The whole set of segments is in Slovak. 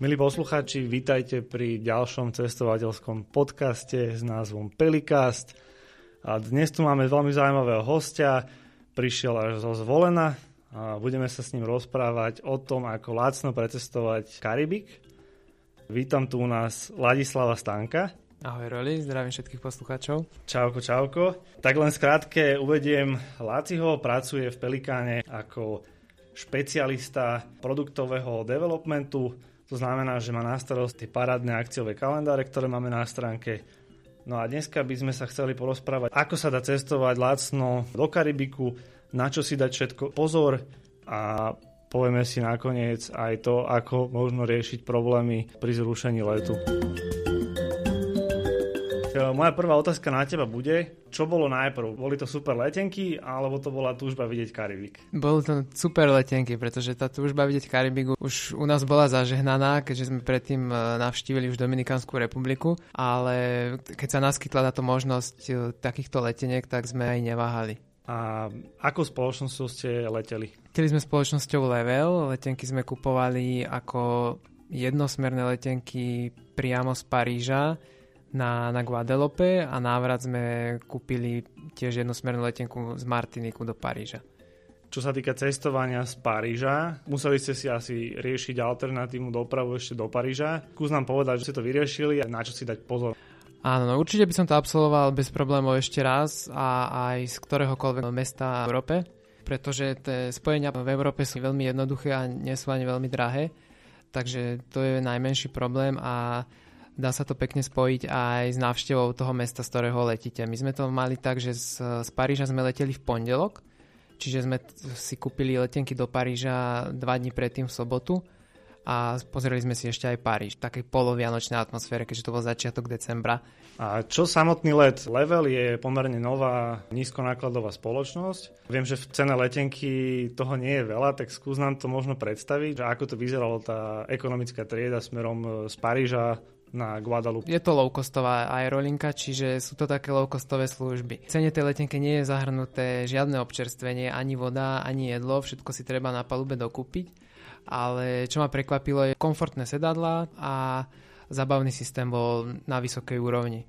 Milí poslucháči, vítajte pri ďalšom cestovateľskom podcaste s názvom Pelikast. A dnes tu máme veľmi zaujímavého hostia, prišiel až zo Zvolena a budeme sa s ním rozprávať o tom, ako lacno precestovať Karibik. Vítam tu u nás Ladislava Stanka. Ahoj Roli, zdravím všetkých poslucháčov. Čauko, čauko. Tak len skrátke uvediem, Laciho pracuje v Pelikáne ako špecialista produktového developmentu, to znamená, že má na starost tie parádne akciové kalendáre, ktoré máme na stránke. No a dneska by sme sa chceli porozprávať, ako sa dá cestovať lacno do Karibiku, na čo si dať všetko pozor a povieme si nakoniec aj to, ako možno riešiť problémy pri zrušení letu. Moja prvá otázka na teba bude, čo bolo najprv? Boli to super letenky, alebo to bola túžba vidieť Karibik? Boli to super letenky, pretože tá túžba vidieť Karibik už u nás bola zažehnaná, keďže sme predtým e, navštívili už Dominikánsku republiku, ale keď sa naskytla táto možnosť e, takýchto leteniek, tak sme aj neváhali. A ako spoločnosťou ste leteli? Leteli sme spoločnosťou Level, letenky sme kupovali ako jednosmerné letenky priamo z Paríža na, na Guadeloupe a návrat sme kúpili tiež jednosmernú letenku z Martiniku do Paríža. Čo sa týka cestovania z Paríža, museli ste si asi riešiť alternatívnu dopravu ešte do Paríža. Skús nám povedať, že ste to vyriešili a na čo si dať pozor. Áno, no určite by som to absolvoval bez problémov ešte raz a aj z ktoréhokoľvek mesta v Európe, pretože tie spojenia v Európe sú veľmi jednoduché a nie sú ani veľmi drahé, takže to je najmenší problém a dá sa to pekne spojiť aj s návštevou toho mesta, z ktorého letíte. My sme to mali tak, že z, z Paríža sme leteli v pondelok, čiže sme si kúpili letenky do Paríža dva dní predtým v sobotu a pozreli sme si ešte aj Paríž v takej polovianočnej atmosfére, keďže to bol začiatok decembra. A čo samotný let? Level je pomerne nová nízkonákladová spoločnosť. Viem, že v cene letenky toho nie je veľa, tak skús nám to možno predstaviť, že ako to vyzeralo tá ekonomická trieda smerom z Paríža na Guadalupe. Je to low-costová aerolinka, čiže sú to také low-costové služby. V cene tej letenky nie je zahrnuté žiadne občerstvenie, ani voda, ani jedlo, všetko si treba na palube dokúpiť. Ale čo ma prekvapilo je komfortné sedadla a zabavný systém bol na vysokej úrovni.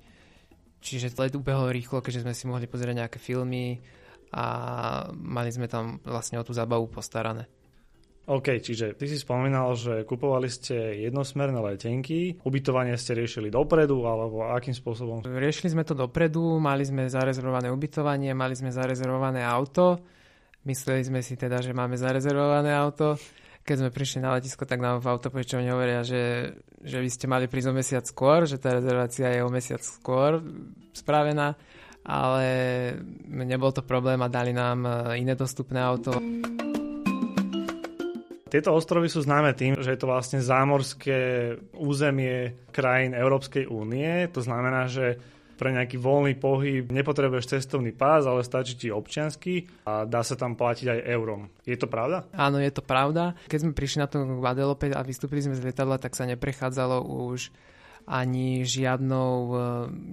Čiže let ubehol rýchlo, keďže sme si mohli pozrieť nejaké filmy a mali sme tam vlastne o tú zabavu postarané. OK, čiže ty si spomínal, že kupovali ste jednosmerné letenky, ubytovanie ste riešili dopredu, alebo akým spôsobom? Riešili sme to dopredu, mali sme zarezervované ubytovanie, mali sme zarezervované auto, mysleli sme si teda, že máme zarezervované auto. Keď sme prišli na letisko, tak nám v autopožičovni hovoria, že, že vy ste mali prísť o mesiac skôr, že tá rezervácia je o mesiac skôr spravená, ale nebol to problém a dali nám iné dostupné auto. Tieto ostrovy sú známe tým, že je to vlastne zámorské územie krajín Európskej únie. To znamená, že pre nejaký voľný pohyb nepotrebuješ cestovný pás, ale stačí ti občiansky a dá sa tam platiť aj eurom. Je to pravda? Áno, je to pravda. Keď sme prišli na to Guadeloupe a vystúpili sme z lietadla, tak sa neprechádzalo už ani žiadnou e,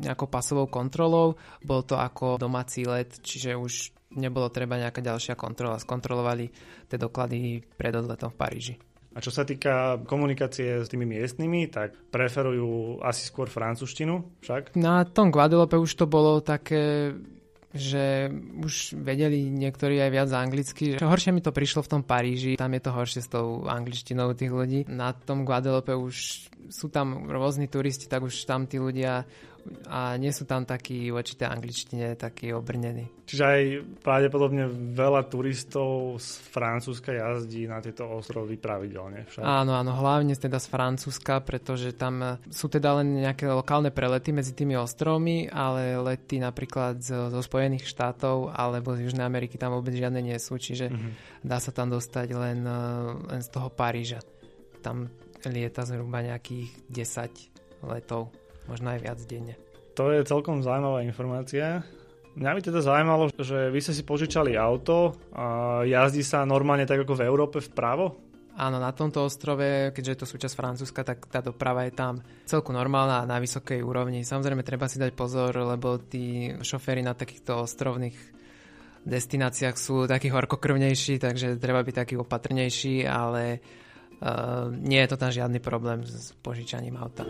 nejakou pasovou kontrolou. Bol to ako domáci let, čiže už nebolo treba nejaká ďalšia kontrola. Skontrolovali tie doklady pred odletom v Paríži. A čo sa týka komunikácie s tými miestnymi, tak preferujú asi skôr francúzštinu však? Na tom Guadeloupe už to bolo také že už vedeli niektorí aj viac anglicky. Horšie mi to prišlo v tom Paríži, tam je to horšie s tou angličtinou tých ľudí. Na tom Guadeloupe už sú tam rôzni turisti, tak už tam tí ľudia a nie sú tam takí voči tej angličtine takí obrnení. Čiže aj pravdepodobne veľa turistov z Francúzska jazdí na tieto ostrovy pravidelne však. Áno, áno, hlavne teda z Francúzska, pretože tam sú teda len nejaké lokálne prelety medzi tými ostrovmi, ale lety napríklad zo, zo Spojených štátov alebo z Južnej Ameriky tam vôbec žiadne nie sú, čiže mm-hmm. dá sa tam dostať len, len z toho Paríža. Tam lieta zhruba nejakých 10 letov možno aj viac denne. To je celkom zaujímavá informácia. Mňa by teda zaujímalo, že vy ste si požičali auto a jazdí sa normálne tak ako v Európe vpravo? Áno, na tomto ostrove, keďže je to súčasť Francúzska, tak tá doprava je tam celku normálna a na vysokej úrovni. Samozrejme, treba si dať pozor, lebo tí šoféry na takýchto ostrovných destináciách sú takí horkokrvnejší, takže treba byť taký opatrnejší, ale uh, nie je to tam žiadny problém s požičaním auta.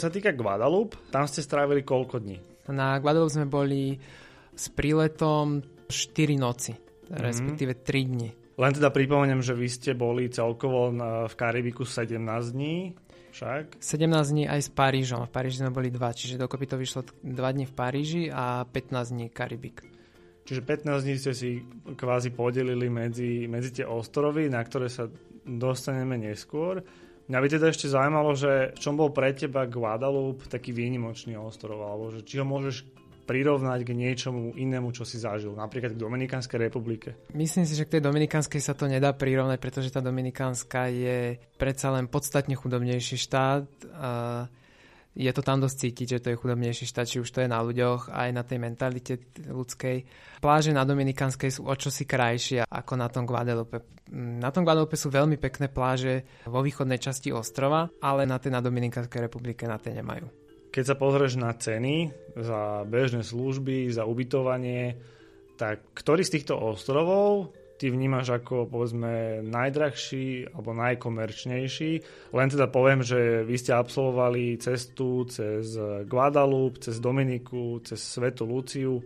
Čo sa týka Guadalupe, tam ste strávili koľko dní? Na Guadalupe sme boli s príletom 4 noci, mm-hmm. respektíve 3 dni. Len teda pripomeniem, že vy ste boli celkovo v Karibiku 17 dní, však? 17 dní aj s Parížom. V Paríži sme boli 2, čiže dokopy to vyšlo 2 dní v Paríži a 15 dní Karibik. Čiže 15 dní ste si kvázi podelili medzi, medzi tie ostrovy, na ktoré sa dostaneme neskôr. Mňa by teda ešte zaujímalo, že v čom bol pre teba Guadalupe taký výnimočný ostrov, alebo že či ho môžeš prirovnať k niečomu inému, čo si zažil, napríklad k Dominikánskej republike? Myslím si, že k tej Dominikánskej sa to nedá prirovnať, pretože tá Dominikánska je predsa len podstatne chudobnejší štát. Uh, je to tam dosť cítiť, že to je chudobnejší štát, či už to je na ľuďoch, aj na tej mentalite ľudskej. Pláže na Dominikánskej sú o čosi krajšie ako na tom Guadalupe. Na tom Guadalupe sú veľmi pekné pláže vo východnej časti ostrova, ale na tej na Dominikánskej republike na tej nemajú. Keď sa pozrieš na ceny za bežné služby, za ubytovanie, tak ktorý z týchto ostrovov ty vnímaš ako povedzme najdrahší alebo najkomerčnejší. Len teda poviem, že vy ste absolvovali cestu cez Guadalupe, cez Dominiku, cez Svetu Luciu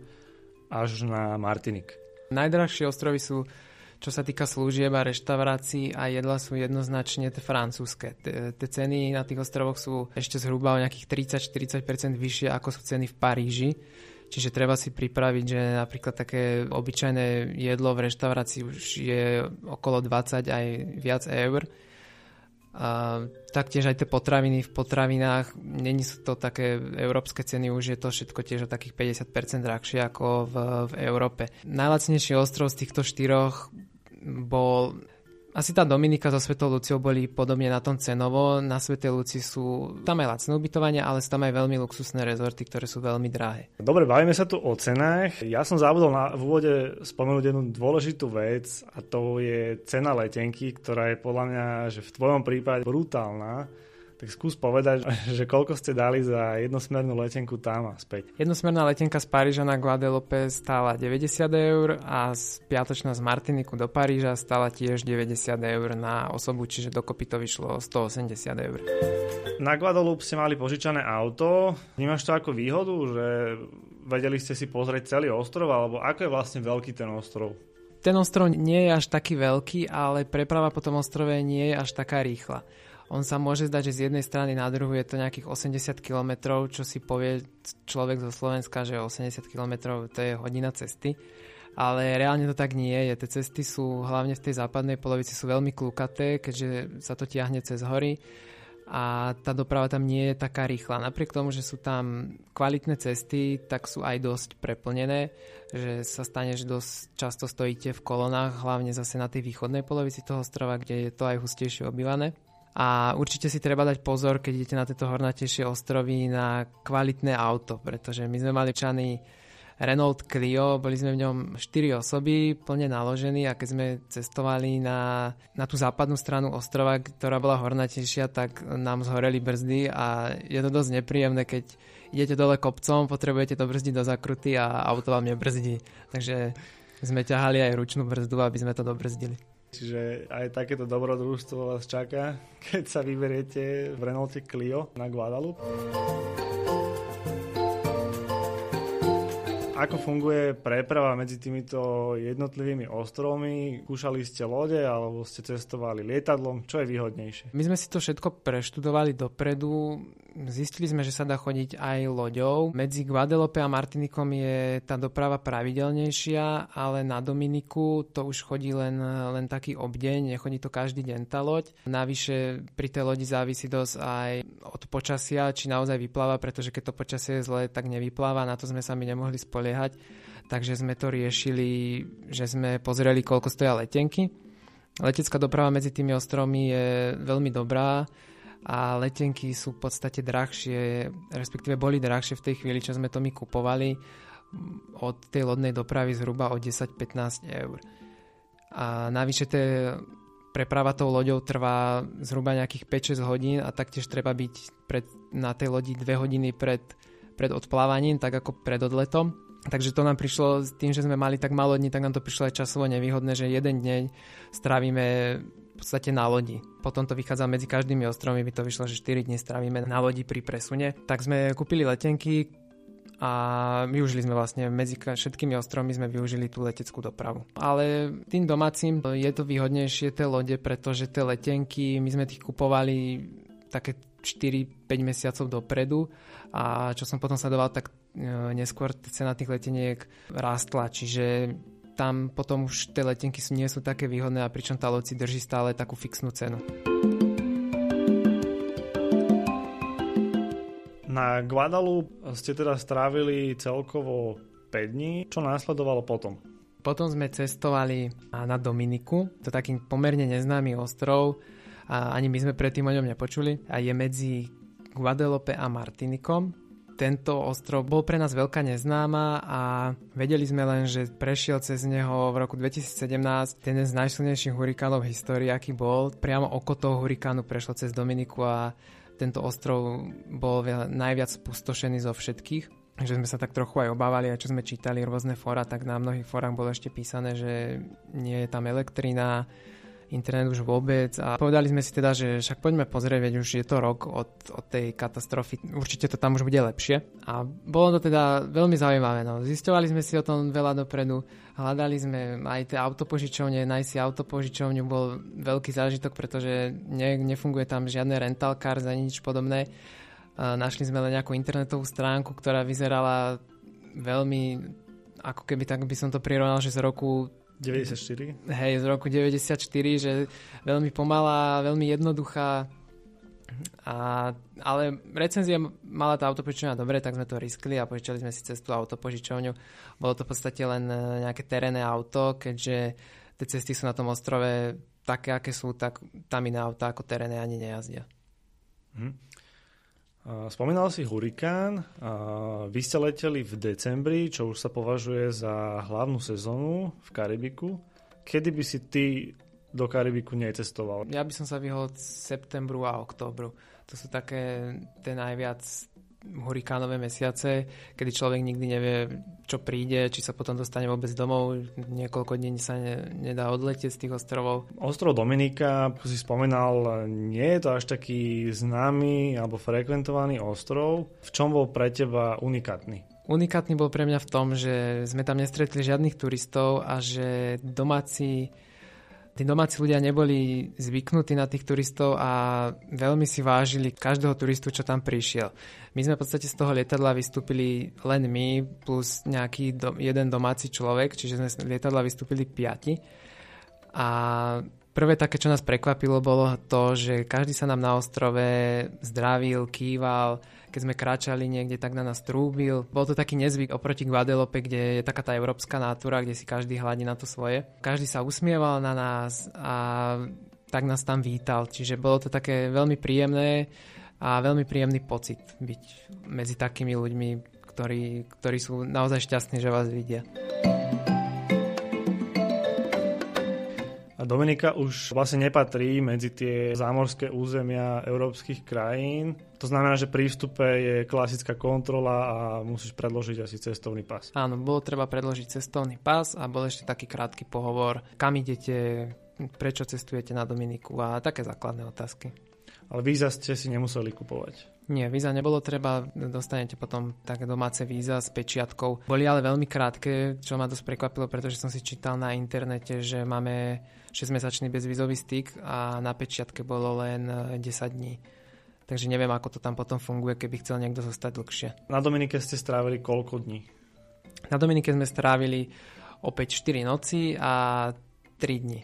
až na Martinik. Najdrahšie ostrovy sú čo sa týka služieb a reštaurácií a jedla sú jednoznačne tie francúzske. Tie ceny na tých ostrovoch sú ešte zhruba o nejakých 30-40% vyššie ako sú ceny v Paríži Čiže treba si pripraviť, že napríklad také obyčajné jedlo v reštaurácii už je okolo 20 aj viac eur. A taktiež aj tie potraviny v potravinách, není sú to také európske ceny, už je to všetko tiež o takých 50% drahšie ako v, v Európe. Najlacnejší ostrov z týchto štyroch bol asi tá Dominika so Svetou Luciou boli podobne na tom cenovo. Na Svetej Luci sú tam aj lacné ubytovanie, ale sú tam aj veľmi luxusné rezorty, ktoré sú veľmi drahé. Dobre, bavíme sa tu o cenách. Ja som zabudol na, v úvode spomenúť jednu dôležitú vec a to je cena letenky, ktorá je podľa mňa, že v tvojom prípade brutálna tak skús povedať, že koľko ste dali za jednosmernú letenku tam a späť. Jednosmerná letenka z Paríža na Guadeloupe stála 90 eur a z piatočná z Martiniku do Paríža stála tiež 90 eur na osobu, čiže dokopy to vyšlo 180 eur. Na Guadeloupe ste mali požičané auto. Vnímaš to ako výhodu, že vedeli ste si pozrieť celý ostrov, alebo ako je vlastne veľký ten ostrov? Ten ostrov nie je až taký veľký, ale preprava po tom ostrove nie je až taká rýchla on sa môže zdať, že z jednej strany na druhú je to nejakých 80 km, čo si povie človek zo Slovenska, že 80 km to je hodina cesty. Ale reálne to tak nie je. Tie cesty sú hlavne v tej západnej polovici sú veľmi klukaté, keďže sa to tiahne cez hory a tá doprava tam nie je taká rýchla. Napriek tomu, že sú tam kvalitné cesty, tak sú aj dosť preplnené, že sa stane, že dosť často stojíte v kolonách, hlavne zase na tej východnej polovici toho ostrova, kde je to aj hustejšie obývané. A určite si treba dať pozor, keď idete na tieto hornatejšie ostrovy na kvalitné auto, pretože my sme mali čaný Renault Clio, boli sme v ňom 4 osoby, plne naložení a keď sme cestovali na, na tú západnú stranu ostrova, ktorá bola hornatejšia, tak nám zhoreli brzdy a je to dosť nepríjemné, keď idete dole kopcom, potrebujete to brzdiť do zakruty a auto vám nebrzdí. Takže sme ťahali aj ručnú brzdu, aby sme to dobrzdili. Čiže aj takéto dobrodružstvo vás čaká, keď sa vyberiete v Renaulte Clio na Guadalupe. Ako funguje preprava medzi týmito jednotlivými ostrovmi? Kúšali ste lode alebo ste cestovali lietadlom? Čo je výhodnejšie? My sme si to všetko preštudovali dopredu. Zistili sme, že sa dá chodiť aj loďou. Medzi Guadeloupe a Martinikom je tá doprava pravidelnejšia, ale na Dominiku to už chodí len, len taký obdeň, nechodí to každý deň tá loď. Navyše pri tej lodi závisí dosť aj od počasia, či naozaj vypláva, pretože keď to počasie je zlé, tak nevypláva. Na to sme sa mi nemohli spoliehať spoliehať. Takže sme to riešili, že sme pozreli, koľko stoja letenky. Letecká doprava medzi tými ostrovmi je veľmi dobrá a letenky sú v podstate drahšie, respektíve boli drahšie v tej chvíli, čo sme to my kupovali od tej lodnej dopravy zhruba o 10-15 eur. A navyše tie preprava tou loďou trvá zhruba nejakých 5-6 hodín a taktiež treba byť pred, na tej lodi 2 hodiny pred, pred odplávaním, tak ako pred odletom Takže to nám prišlo s tým, že sme mali tak málo dní, tak nám to prišlo aj časovo nevýhodné, že jeden deň strávime v podstate na lodi. Potom to vychádza medzi každými ostrovmi, by to vyšlo, že 4 dní strávime na lodi pri presune. Tak sme kúpili letenky a využili sme vlastne medzi všetkými ostrovmi sme využili tú leteckú dopravu. Ale tým domácim je to výhodnejšie tie lode, pretože tie letenky, my sme tých kupovali také 4-5 mesiacov dopredu a čo som potom sledoval, tak neskôr cena tých leteniek rástla, čiže tam potom už tie letenky sú, nie sú také výhodné a pričom tá loď si drží stále takú fixnú cenu. Na Guadalupe ste teda strávili celkovo 5 dní. Čo následovalo potom? Potom sme cestovali na Dominiku, to taký pomerne neznámy ostrov, a ani my sme predtým o ňom nepočuli. A je medzi Guadeloupe a Martinikom. Tento ostrov bol pre nás veľká neznáma a vedeli sme len, že prešiel cez neho v roku 2017 ten z najsilnejších hurikánov v histórii, aký bol. Priamo oko toho hurikánu prešlo cez Dominiku a tento ostrov bol najviac spustošený zo všetkých že sme sa tak trochu aj obávali a čo sme čítali rôzne fóra, tak na mnohých fórach bolo ešte písané, že nie je tam elektrina, internet už vôbec a povedali sme si teda, že však poďme pozrieť, veď už je to rok od, od tej katastrofy, určite to tam už bude lepšie a bolo to teda veľmi zaujímavé, no. zisťovali sme si o tom veľa dopredu, hľadali sme aj tie autopožičovne, nájsť si autopožičovňu bol veľký zážitok, pretože ne, nefunguje tam žiadne rental car ani nič podobné. Našli sme len nejakú internetovú stránku, ktorá vyzerala veľmi ako keby tak by som to prirovnal, že z roku 94? Hej, z roku 94, že veľmi pomalá, veľmi jednoduchá. A, ale recenzia mala tá autopožičovňa dobre, tak sme to riskli a požičali sme si cez tú autopožičovňu. Bolo to v podstate len e, nejaké terénne auto, keďže tie cesty sú na tom ostrove také, aké sú, tak tam iné auta ako terénne ani nejazdia. Hm. Spomínal si hurikán. Vy ste leteli v decembri, čo už sa považuje za hlavnú sezónu v Karibiku. Kedy by si ty do Karibiku necestoval? Ja by som sa vyhol septembru a októbru. To sú také tie najviac hurikánové mesiace, kedy človek nikdy nevie, čo príde, či sa potom dostane vôbec domov, niekoľko dní sa ne, nedá odletieť z tých ostrovov. Ostrov Dominika, ako si spomínal, nie je to až taký známy alebo frekventovaný ostrov. V čom bol pre teba unikátny? Unikátny bol pre mňa v tom, že sme tam nestretli žiadnych turistov a že domáci tí domáci ľudia neboli zvyknutí na tých turistov a veľmi si vážili každého turistu, čo tam prišiel. My sme v podstate z toho lietadla vystúpili len my plus nejaký do, jeden domáci človek, čiže sme z lietadla vystúpili piati. A prvé také, čo nás prekvapilo, bolo to, že každý sa nám na ostrove zdravil, kýval, keď sme kráčali niekde, tak na nás trúbil. Bol to taký nezvyk oproti Guadeloupe, kde je taká tá európska natúra, kde si každý hladí na to svoje. Každý sa usmieval na nás a tak nás tam vítal. Čiže bolo to také veľmi príjemné a veľmi príjemný pocit byť medzi takými ľuďmi, ktorí, ktorí sú naozaj šťastní, že vás vidia. Dominika už vlastne nepatrí medzi tie zámorské územia európskych krajín. To znamená, že pri vstupe je klasická kontrola a musíš predložiť asi cestovný pas. Áno, bolo treba predložiť cestovný pas a bol ešte taký krátky pohovor, kam idete, prečo cestujete na Dominiku a také základné otázky. Ale víza ste si nemuseli kupovať. Nie, víza nebolo treba, dostanete potom také domáce víza s pečiatkou. Boli ale veľmi krátke, čo ma dosť prekvapilo, pretože som si čítal na internete, že máme 6-mesačný bezvízový styk a na pečiatke bolo len 10 eh, dní. Takže neviem, ako to tam potom funguje, keby chcel niekto zostať dlhšie. Na Dominike ste strávili koľko dní? Na Dominike sme strávili opäť 4 noci a 3 dní.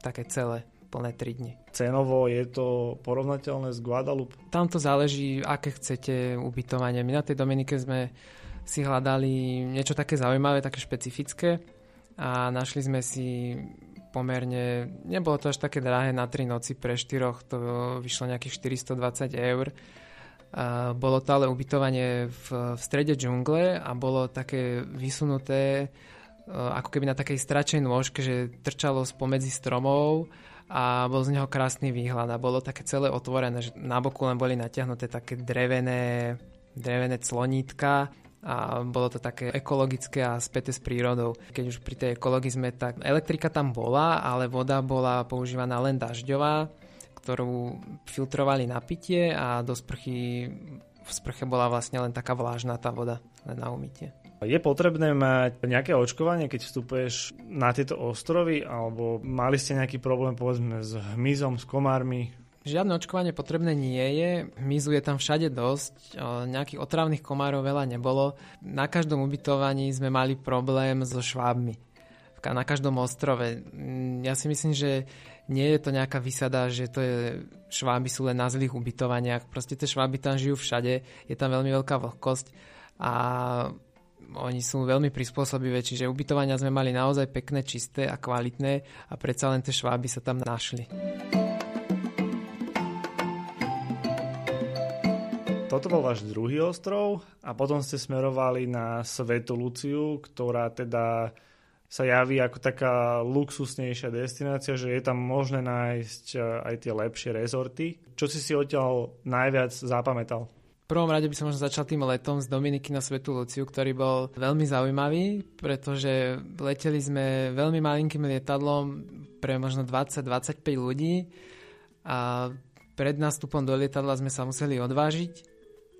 Také celé plné 3 dni. Cenovo je to porovnateľné s Guadalupe? Tam to záleží, aké chcete ubytovanie. My na tej Dominike sme si hľadali niečo také zaujímavé, také špecifické a našli sme si pomerne, nebolo to až také drahé na 3 noci pre 4, to vyšlo nejakých 420 eur. Bolo to ale ubytovanie v, v strede džungle a bolo také vysunuté ako keby na takej stračej nôžke, že trčalo spomedzi stromov a bol z neho krásny výhľad a bolo také celé otvorené, že na boku len boli natiahnuté také drevené, drevené clonítka a bolo to také ekologické a späté s prírodou. Keď už pri tej ekologizme, tak elektrika tam bola, ale voda bola používaná len dažďová, ktorú filtrovali na pitie a do sprchy v sprche bola vlastne len taká vlážna tá voda, len na umytie. Je potrebné mať nejaké očkovanie, keď vstupuješ na tieto ostrovy, alebo mali ste nejaký problém povedzme s hmyzom, s komármi? Žiadne očkovanie potrebné nie je, hmyzu je tam všade dosť, nejakých otravných komárov veľa nebolo. Na každom ubytovaní sme mali problém so švábmi. Na každom ostrove. Mm, ja si myslím, že nie je to nejaká vysada, že to je, šváby sú len na zlých ubytovaniach. Proste tie šváby tam žijú všade, je tam veľmi veľká vlhkosť a oni sú veľmi prispôsobivé, čiže ubytovania sme mali naozaj pekné, čisté a kvalitné a predsa len tie šváby sa tam našli. Toto bol váš druhý ostrov a potom ste smerovali na Svetu Luciu, ktorá teda sa javí ako taká luxusnejšia destinácia, že je tam možné nájsť eh, aj tie lepšie rezorty. Čo si si odtiaľ najviac zapamätal? V prvom rade by som možno začal tým letom z Dominiky na Svetu Luciu, ktorý bol veľmi zaujímavý, pretože leteli sme veľmi malinkým lietadlom pre možno 20-25 ľudí a pred nástupom do lietadla sme sa museli odvážiť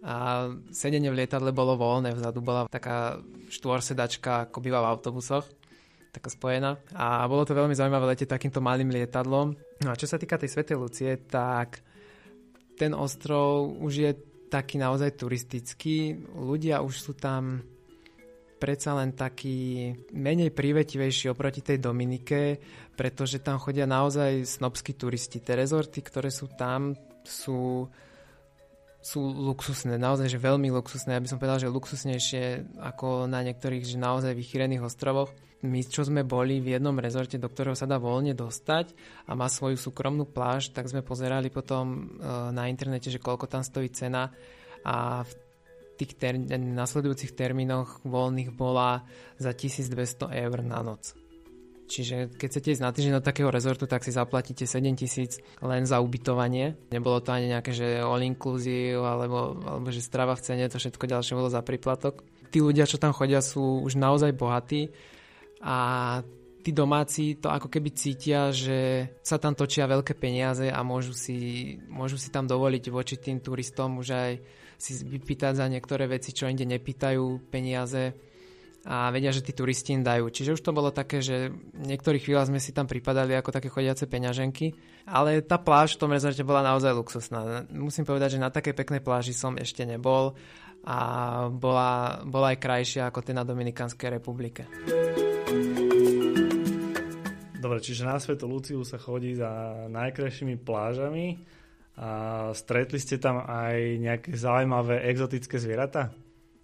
a sedenie v lietadle bolo voľné, vzadu bola taká štvorsedačka, ako býva v autobusoch, taká spojená. A bolo to veľmi zaujímavé letieť takýmto malým lietadlom. No a čo sa týka tej Svetej Lucie, tak ten ostrov už je taký naozaj turistický. Ľudia už sú tam predsa len taký menej prívetivejší oproti tej Dominike, pretože tam chodia naozaj snobskí turisti. Tie rezorty, ktoré sú tam, sú sú luxusné, naozaj, že veľmi luxusné. Ja by som povedal, že luxusnejšie ako na niektorých že naozaj vychýrených ostrovoch. My, čo sme boli v jednom rezorte, do ktorého sa dá voľne dostať a má svoju súkromnú pláž, tak sme pozerali potom e, na internete, že koľko tam stojí cena a v tých ter- nasledujúcich termínoch voľných bola za 1200 eur na noc. Čiže keď chcete ísť na týždeň do takého rezortu, tak si zaplatíte 7 tisíc len za ubytovanie. Nebolo to ani nejaké, že all inclusive, alebo, alebo že strava v cene, to všetko ďalšie bolo za príplatok. Tí ľudia, čo tam chodia, sú už naozaj bohatí a tí domáci to ako keby cítia, že sa tam točia veľké peniaze a môžu si, môžu si tam dovoliť voči tým turistom už aj si vypýtať za niektoré veci, čo inde nepýtajú peniaze a vedia, že tí turisti im dajú. Čiže už to bolo také, že niektorých chvíľach sme si tam pripadali ako také chodiace peňaženky, ale tá pláž v tom rezorte bola naozaj luxusná. Musím povedať, že na takej peknej pláži som ešte nebol a bola, bola aj krajšia ako ten na Dominikanskej republike. Dobre, čiže na Svetu Luciu sa chodí za najkrajšími plážami a stretli ste tam aj nejaké zaujímavé exotické zvieratá?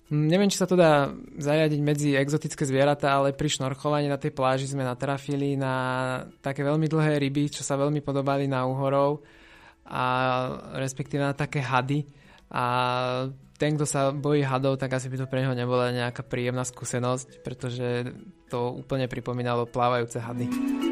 Neviem, či sa to dá zariadiť medzi exotické zvieratá, ale pri šnorchovaní na tej pláži sme natrafili na také veľmi dlhé ryby, čo sa veľmi podobali na uhorov a respektíve na také hady. A ten, kto sa bojí hadov, tak asi by to pre neho nebola nejaká príjemná skúsenosť, pretože to úplne pripomínalo plávajúce hady.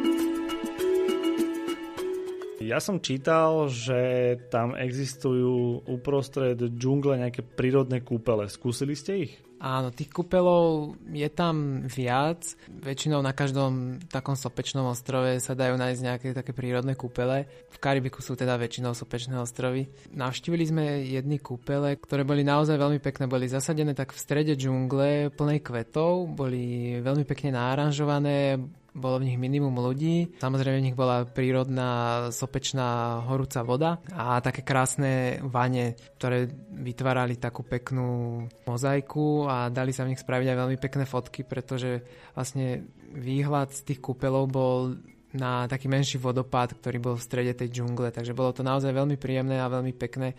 Ja som čítal, že tam existujú uprostred džungle nejaké prírodné kúpele. Skúsili ste ich? Áno, tých kúpelov je tam viac. Väčšinou na každom takom sopečnom ostrove sa dajú nájsť nejaké také prírodné kúpele. V Karibiku sú teda väčšinou sopečné ostrovy. Navštívili sme jedny kúpele, ktoré boli naozaj veľmi pekné. Boli zasadené tak v strede džungle plnej kvetov, boli veľmi pekne náranžované, bolo v nich minimum ľudí. Samozrejme v nich bola prírodná sopečná horúca voda a také krásne vane, ktoré vytvárali takú peknú mozaiku a dali sa v nich spraviť aj veľmi pekné fotky, pretože vlastne výhľad z tých kúpelov bol na taký menší vodopád, ktorý bol v strede tej džungle, takže bolo to naozaj veľmi príjemné a veľmi pekné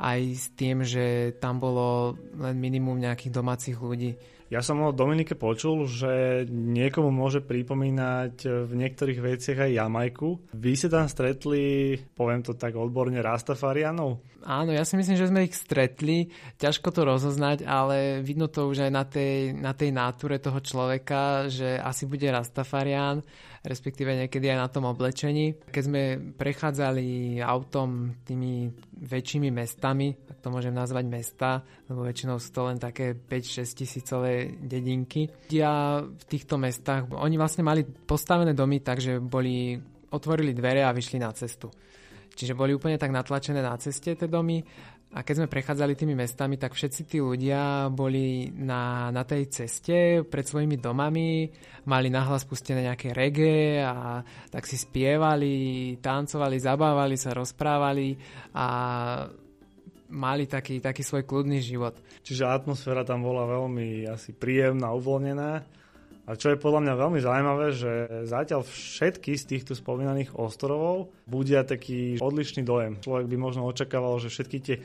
aj s tým, že tam bolo len minimum nejakých domácich ľudí. Ja som o Dominike počul, že niekomu môže pripomínať v niektorých veciach aj Jamajku. Vy ste tam stretli, poviem to tak odborne, Rastafarianov? Áno, ja si myslím, že sme ich stretli. Ťažko to rozoznať, ale vidno to už aj na tej, na tej náture toho človeka, že asi bude Rastafarian. Respektíve niekedy aj na tom oblečení. Keď sme prechádzali autom tými väčšími mestami, tak to môžem nazvať mesta, lebo väčšinou sú to len také 5-6 tisícové dedinky. Ja v týchto mestách, oni vlastne mali postavené domy, takže boli, otvorili dvere a vyšli na cestu. Čiže boli úplne tak natlačené na ceste tie domy a keď sme prechádzali tými mestami, tak všetci tí ľudia boli na, na tej ceste pred svojimi domami, mali nahlas pustené nejaké reggae a tak si spievali, tancovali, zabávali sa, rozprávali a mali taký, taký svoj kľudný život. Čiže atmosféra tam bola veľmi asi príjemná, uvoľnená. A čo je podľa mňa veľmi zaujímavé, že zatiaľ všetky z týchto spomínaných ostrovov budia taký odlišný dojem. Človek by možno očakával, že všetky tie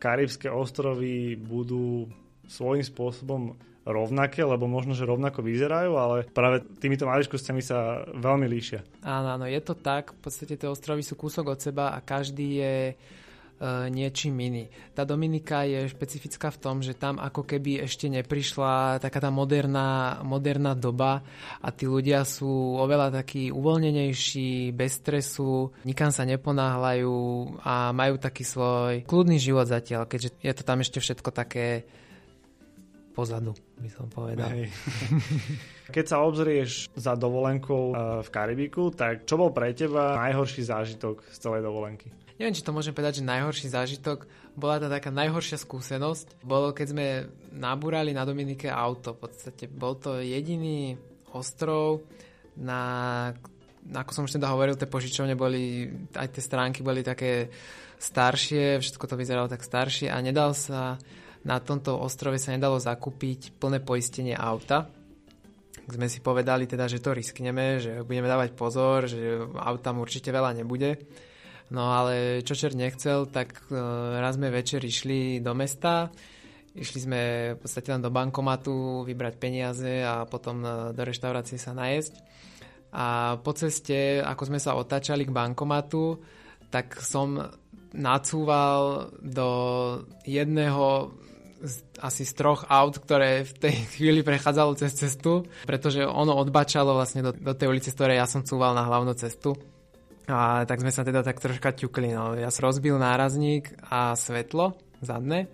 karibské ostrovy budú svojím spôsobom rovnaké, lebo možno, že rovnako vyzerajú, ale práve týmito maličkosťami sa veľmi líšia. Áno, áno, je to tak. V podstate tie ostrovy sú kúsok od seba a každý je niečím iný. Tá Dominika je špecifická v tom, že tam ako keby ešte neprišla taká tá moderná, moderná doba a tí ľudia sú oveľa takí uvoľnenejší, bez stresu, nikam sa neponáhľajú a majú taký svoj kľudný život zatiaľ, keďže je to tam ešte všetko také pozadu, by som povedal. Hej. Keď sa obzrieš za dovolenkou e, v Karibiku, tak čo bol pre teba najhorší zážitok z celej dovolenky? Neviem, či to môžem povedať, že najhorší zážitok, bola to taká najhoršia skúsenosť, bolo keď sme nabúrali na Dominike auto. V podstate bol to jediný ostrov, na, ako som už teda hovoril, tie požičovne boli, aj tie stránky boli také staršie, všetko to vyzeralo tak staršie a nedal sa, na tomto ostrove sa nedalo zakúpiť plné poistenie auta, sme si povedali teda, že to riskneme, že budeme dávať pozor, že aut tam určite veľa nebude. No ale čo čer nechcel, tak uh, raz sme večer išli do mesta, išli sme v podstate len do bankomatu vybrať peniaze a potom uh, do reštaurácie sa najesť. A po ceste, ako sme sa otáčali k bankomatu, tak som nacúval do jedného z, asi z troch aut, ktoré v tej chvíli prechádzalo cez cestu, pretože ono odbačalo vlastne do, do tej ulice, z ktorej ja som cúval na hlavnú cestu. A tak sme sa teda tak troška ťukli. No. Ja som rozbil nárazník a svetlo zadné.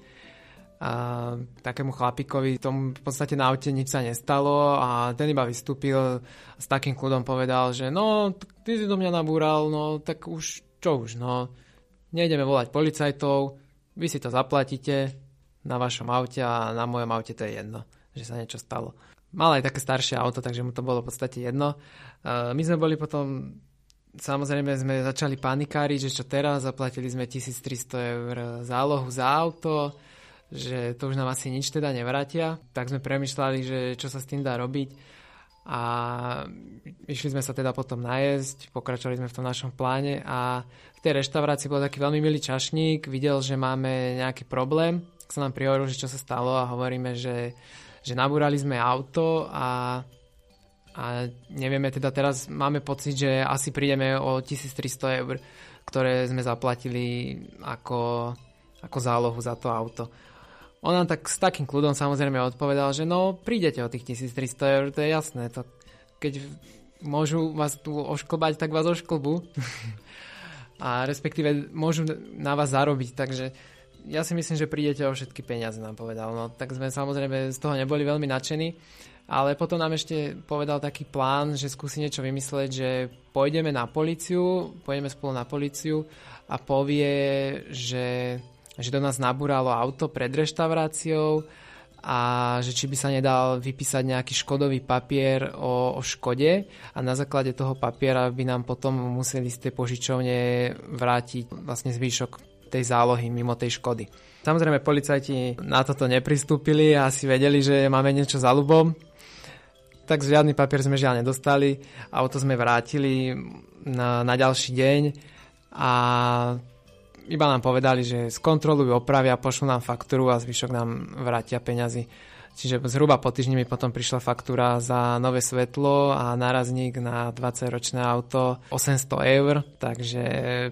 A takému chlapikovi tomu v podstate na aute nič sa nestalo a ten iba vystúpil s takým kľudom povedal, že no, ty si do mňa nabúral, no tak už čo už, no nejdeme volať policajtov, vy si to zaplatíte na vašom aute a na mojom aute to je jedno, že sa niečo stalo. Mal aj také staršie auto, takže mu to bolo v podstate jedno. My sme boli potom Samozrejme sme začali panikáriť, že čo teraz, zaplatili sme 1300 eur zálohu za auto, že to už nám asi nič teda nevrátia. Tak sme premyšľali, že čo sa s tým dá robiť a išli sme sa teda potom najesť, pokračovali sme v tom našom pláne a v tej reštaurácii bol taký veľmi milý čašník, videl, že máme nejaký problém, sa nám prihovoril, že čo sa stalo a hovoríme, že, že nabúrali sme auto a a nevieme teda teraz, máme pocit, že asi prídeme o 1300 eur, ktoré sme zaplatili ako, ako zálohu za to auto. On nám tak s takým kľudom samozrejme odpovedal, že no prídete o tých 1300 eur, to je jasné, to keď môžu vás tu ošklbať, tak vás ošklbu. a respektíve môžu na vás zarobiť, takže ja si myslím, že prídete o všetky peniaze, nám povedal. No tak sme samozrejme z toho neboli veľmi nadšení ale potom nám ešte povedal taký plán, že skúsi niečo vymysleť, že pôjdeme na policiu, pôjdeme spolu na policiu a povie, že, že do nás nabúralo auto pred reštauráciou a že či by sa nedal vypísať nejaký škodový papier o, o škode a na základe toho papiera by nám potom museli z tej požičovne vrátiť vlastne zvýšok tej zálohy mimo tej škody. Samozrejme, policajti na toto nepristúpili a asi vedeli, že máme niečo za ľubom, tak žiadny papier sme žiaľ nedostali. Auto sme vrátili na, na ďalší deň a iba nám povedali, že skontrolujú, opravia, pošlú nám faktúru a zvyšok nám vrátia peňazí. Čiže zhruba po týždni mi potom prišla faktúra za nové svetlo a nárazník na 20-ročné auto 800 eur, takže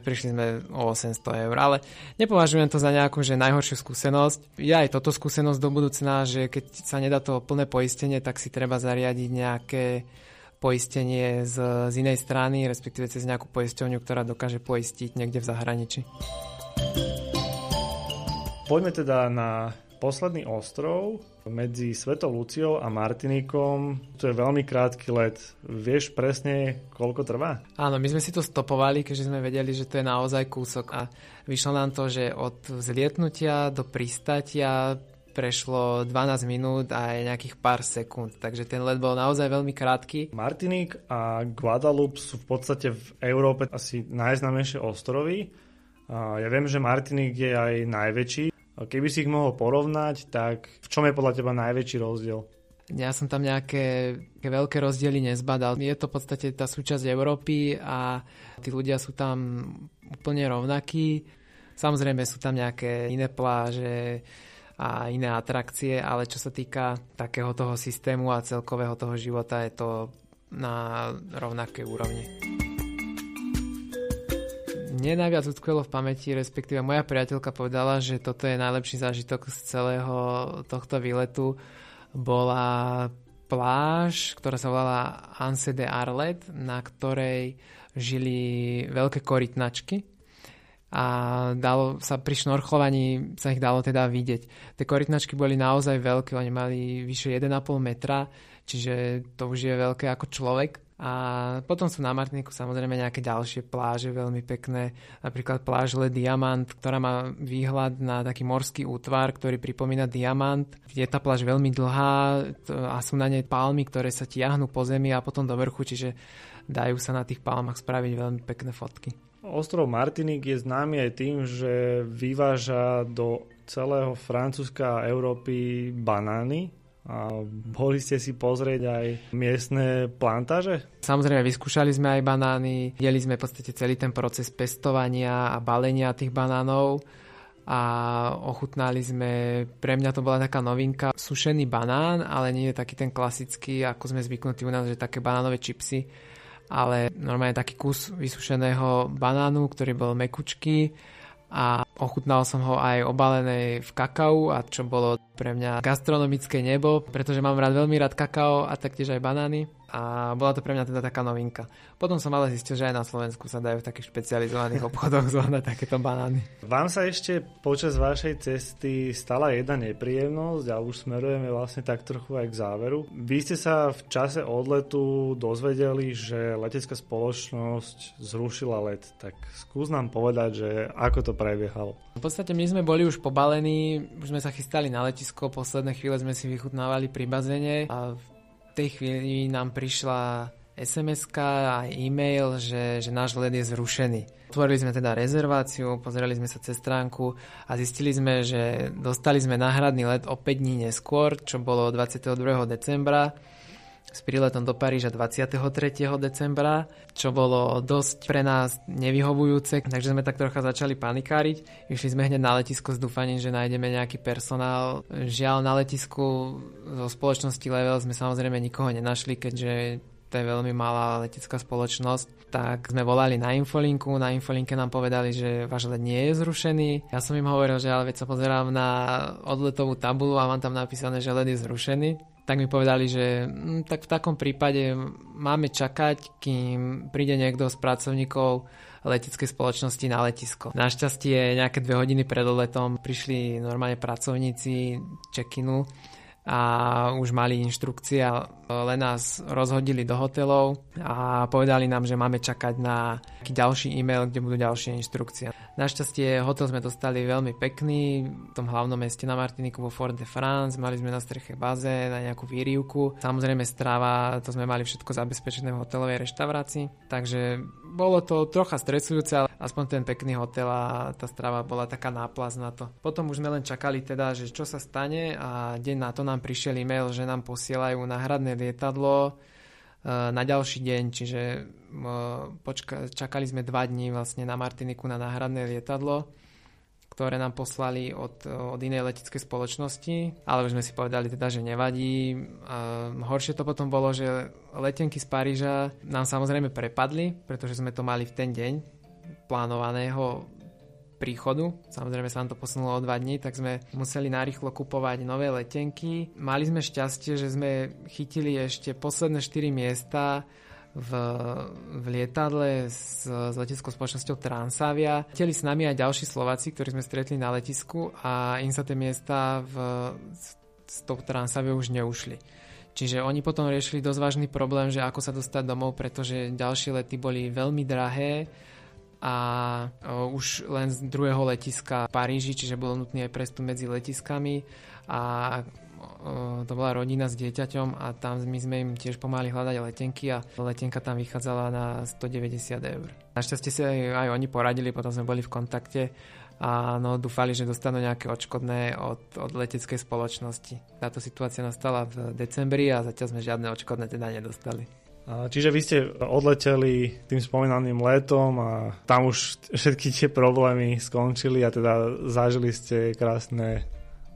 prišli sme o 800 eur. Ale nepovažujem to za nejakú že najhoršiu skúsenosť. Je aj toto skúsenosť do budúcna, že keď sa nedá to plné poistenie, tak si treba zariadiť nejaké poistenie z, z inej strany, respektíve cez nejakú poisťovňu, ktorá dokáže poistiť niekde v zahraničí. Poďme teda na posledný ostrov medzi Svetou Luciou a Martinikom. To je veľmi krátky let. Vieš presne, koľko trvá? Áno, my sme si to stopovali, keďže sme vedeli, že to je naozaj kúsok a vyšlo nám to, že od zlietnutia do pristatia prešlo 12 minút a aj nejakých pár sekúnd, takže ten let bol naozaj veľmi krátky. Martinik a Guadalupe sú v podstate v Európe asi najznamejšie ostrovy. Ja viem, že Martinik je aj najväčší, Keby si ich mohol porovnať, tak v čom je podľa teba najväčší rozdiel? Ja som tam nejaké veľké rozdiely nezbadal. Je to v podstate tá súčasť Európy a tí ľudia sú tam úplne rovnakí. Samozrejme sú tam nejaké iné pláže a iné atrakcie, ale čo sa týka takého toho systému a celkového toho života je to na rovnakej úrovni mne najviac utkvelo v pamäti, respektíve moja priateľka povedala, že toto je najlepší zážitok z celého tohto výletu. Bola pláž, ktorá sa volala Anse de Arlet, na ktorej žili veľké korytnačky a dalo sa pri šnorchlovaní sa ich dalo teda vidieť. Tie korytnačky boli naozaj veľké, oni mali vyše 1,5 metra, čiže to už je veľké ako človek a potom sú na Martiniku samozrejme nejaké ďalšie pláže veľmi pekné, napríklad pláž Le Diamant, ktorá má výhľad na taký morský útvar, ktorý pripomína diamant. Je tá pláž veľmi dlhá a sú na nej palmy, ktoré sa tiahnu po zemi a potom do vrchu, čiže dajú sa na tých palmach spraviť veľmi pekné fotky. Ostrov Martinik je známy aj tým, že vyváža do celého Francúzska a Európy banány, a boli ste si pozrieť aj miestne plantáže? Samozrejme, vyskúšali sme aj banány, videli sme v podstate celý ten proces pestovania a balenia tých banánov a ochutnali sme, pre mňa to bola taká novinka, sušený banán, ale nie je taký ten klasický, ako sme zvyknutí u nás, že také banánové čipsy, ale normálne taký kus vysušeného banánu, ktorý bol mekučký a ochutnal som ho aj obalené v kakao a čo bolo pre mňa gastronomické nebo, pretože mám rád veľmi rád kakao a taktiež aj banány a bola to pre mňa teda taká novinka. Potom som ale zistil, že aj na Slovensku sa dajú v takých špecializovaných obchodoch zohnať takéto banány. Vám sa ešte počas vašej cesty stala jedna nepríjemnosť a už smerujeme vlastne tak trochu aj k záveru. Vy ste sa v čase odletu dozvedeli, že letecká spoločnosť zrušila let, tak skús nám povedať, že ako to prebiehalo. V podstate my sme boli už pobalení, už sme sa chystali na letisko, posledné chvíle sme si vychutnávali pri bazene a v tej chvíli nám prišla sms a e-mail, že, že náš let je zrušený. Otvorili sme teda rezerváciu, pozreli sme sa cez stránku a zistili sme, že dostali sme náhradný let o 5 dní neskôr, čo bolo 22. decembra s príletom do Paríža 23. decembra, čo bolo dosť pre nás nevyhovujúce, takže sme tak trocha začali panikáriť. Išli sme hneď na letisko s dúfaním, že nájdeme nejaký personál. Žiaľ, na letisku zo spoločnosti Level sme samozrejme nikoho nenašli, keďže to je veľmi malá letecká spoločnosť, tak sme volali na infolinku, na infolinke nám povedali, že váš let nie je zrušený. Ja som im hovoril, že ale veď sa pozerám na odletovú tabulu a mám tam napísané, že let je zrušený tak mi povedali, že hm, tak v takom prípade máme čakať, kým príde niekto z pracovníkov leteckej spoločnosti na letisko. Našťastie nejaké dve hodiny pred letom prišli normálne pracovníci check-inu a už mali inštrukcie a len nás rozhodili do hotelov a povedali nám, že máme čakať na ďalší e-mail, kde budú ďalšie inštrukcie. Našťastie hotel sme dostali veľmi pekný v tom hlavnom meste na Martiniku vo Fort de France, mali sme na streche bazén na nejakú výrivku. Samozrejme stráva, to sme mali všetko zabezpečené v hotelovej reštaurácii, takže bolo to trocha stresujúce, ale aspoň ten pekný hotel a tá strava bola taká náplaz na to. Potom už sme len čakali teda, že čo sa stane a deň na to nám prišiel e-mail, že nám posielajú náhradné lietadlo e, na ďalší deň, čiže e, počka- čakali sme dva dní vlastne na Martiniku na náhradné lietadlo ktoré nám poslali od, od inej leteckej spoločnosti, ale už sme si povedali teda, že nevadí. A horšie to potom bolo, že letenky z Paríža nám samozrejme prepadli, pretože sme to mali v ten deň plánovaného príchodu. Samozrejme sa nám to posunulo o dva dní, tak sme museli narýchlo kupovať nové letenky. Mali sme šťastie, že sme chytili ešte posledné 4 miesta v, v lietadle s, s leteckou spoločnosťou Transavia. Chteli s nami aj ďalší Slováci, ktorí sme stretli na letisku a im sa tie miesta v, s, s tou Transaviou už neušli. Čiže oni potom riešili dosť vážny problém, že ako sa dostať domov, pretože ďalšie lety boli veľmi drahé a už len z druhého letiska v Paríži, čiže bolo nutné aj prestup medzi letiskami a to bola rodina s dieťaťom a tam my sme im tiež pomáhali hľadať letenky a letenka tam vychádzala na 190 eur. Našťastie si aj, aj oni poradili, potom sme boli v kontakte a no, dúfali, že dostanú nejaké odškodné od, od leteckej spoločnosti. Táto situácia nastala v decembri a zatiaľ sme žiadne odškodné teda nedostali. Čiže vy ste odleteli tým spomínaným letom a tam už všetky tie problémy skončili a teda zažili ste krásne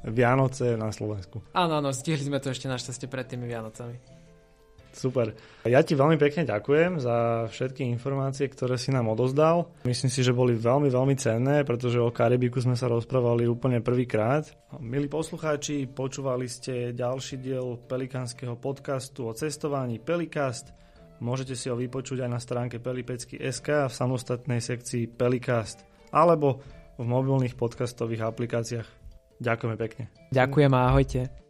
Vianoce na Slovensku. Áno, áno, stihli sme to ešte našťastie pred tými Vianocami. Super. Ja ti veľmi pekne ďakujem za všetky informácie, ktoré si nám odozdal. Myslím si, že boli veľmi, veľmi cenné, pretože o Karibiku sme sa rozprávali úplne prvýkrát. Milí poslucháči, počúvali ste ďalší diel pelikánskeho podcastu o cestovaní Pelikast. Môžete si ho vypočuť aj na stránke pelipecky.sk v samostatnej sekcii Pelikast alebo v mobilných podcastových aplikáciách. Ďakujeme pekne. Ďakujem a ahojte.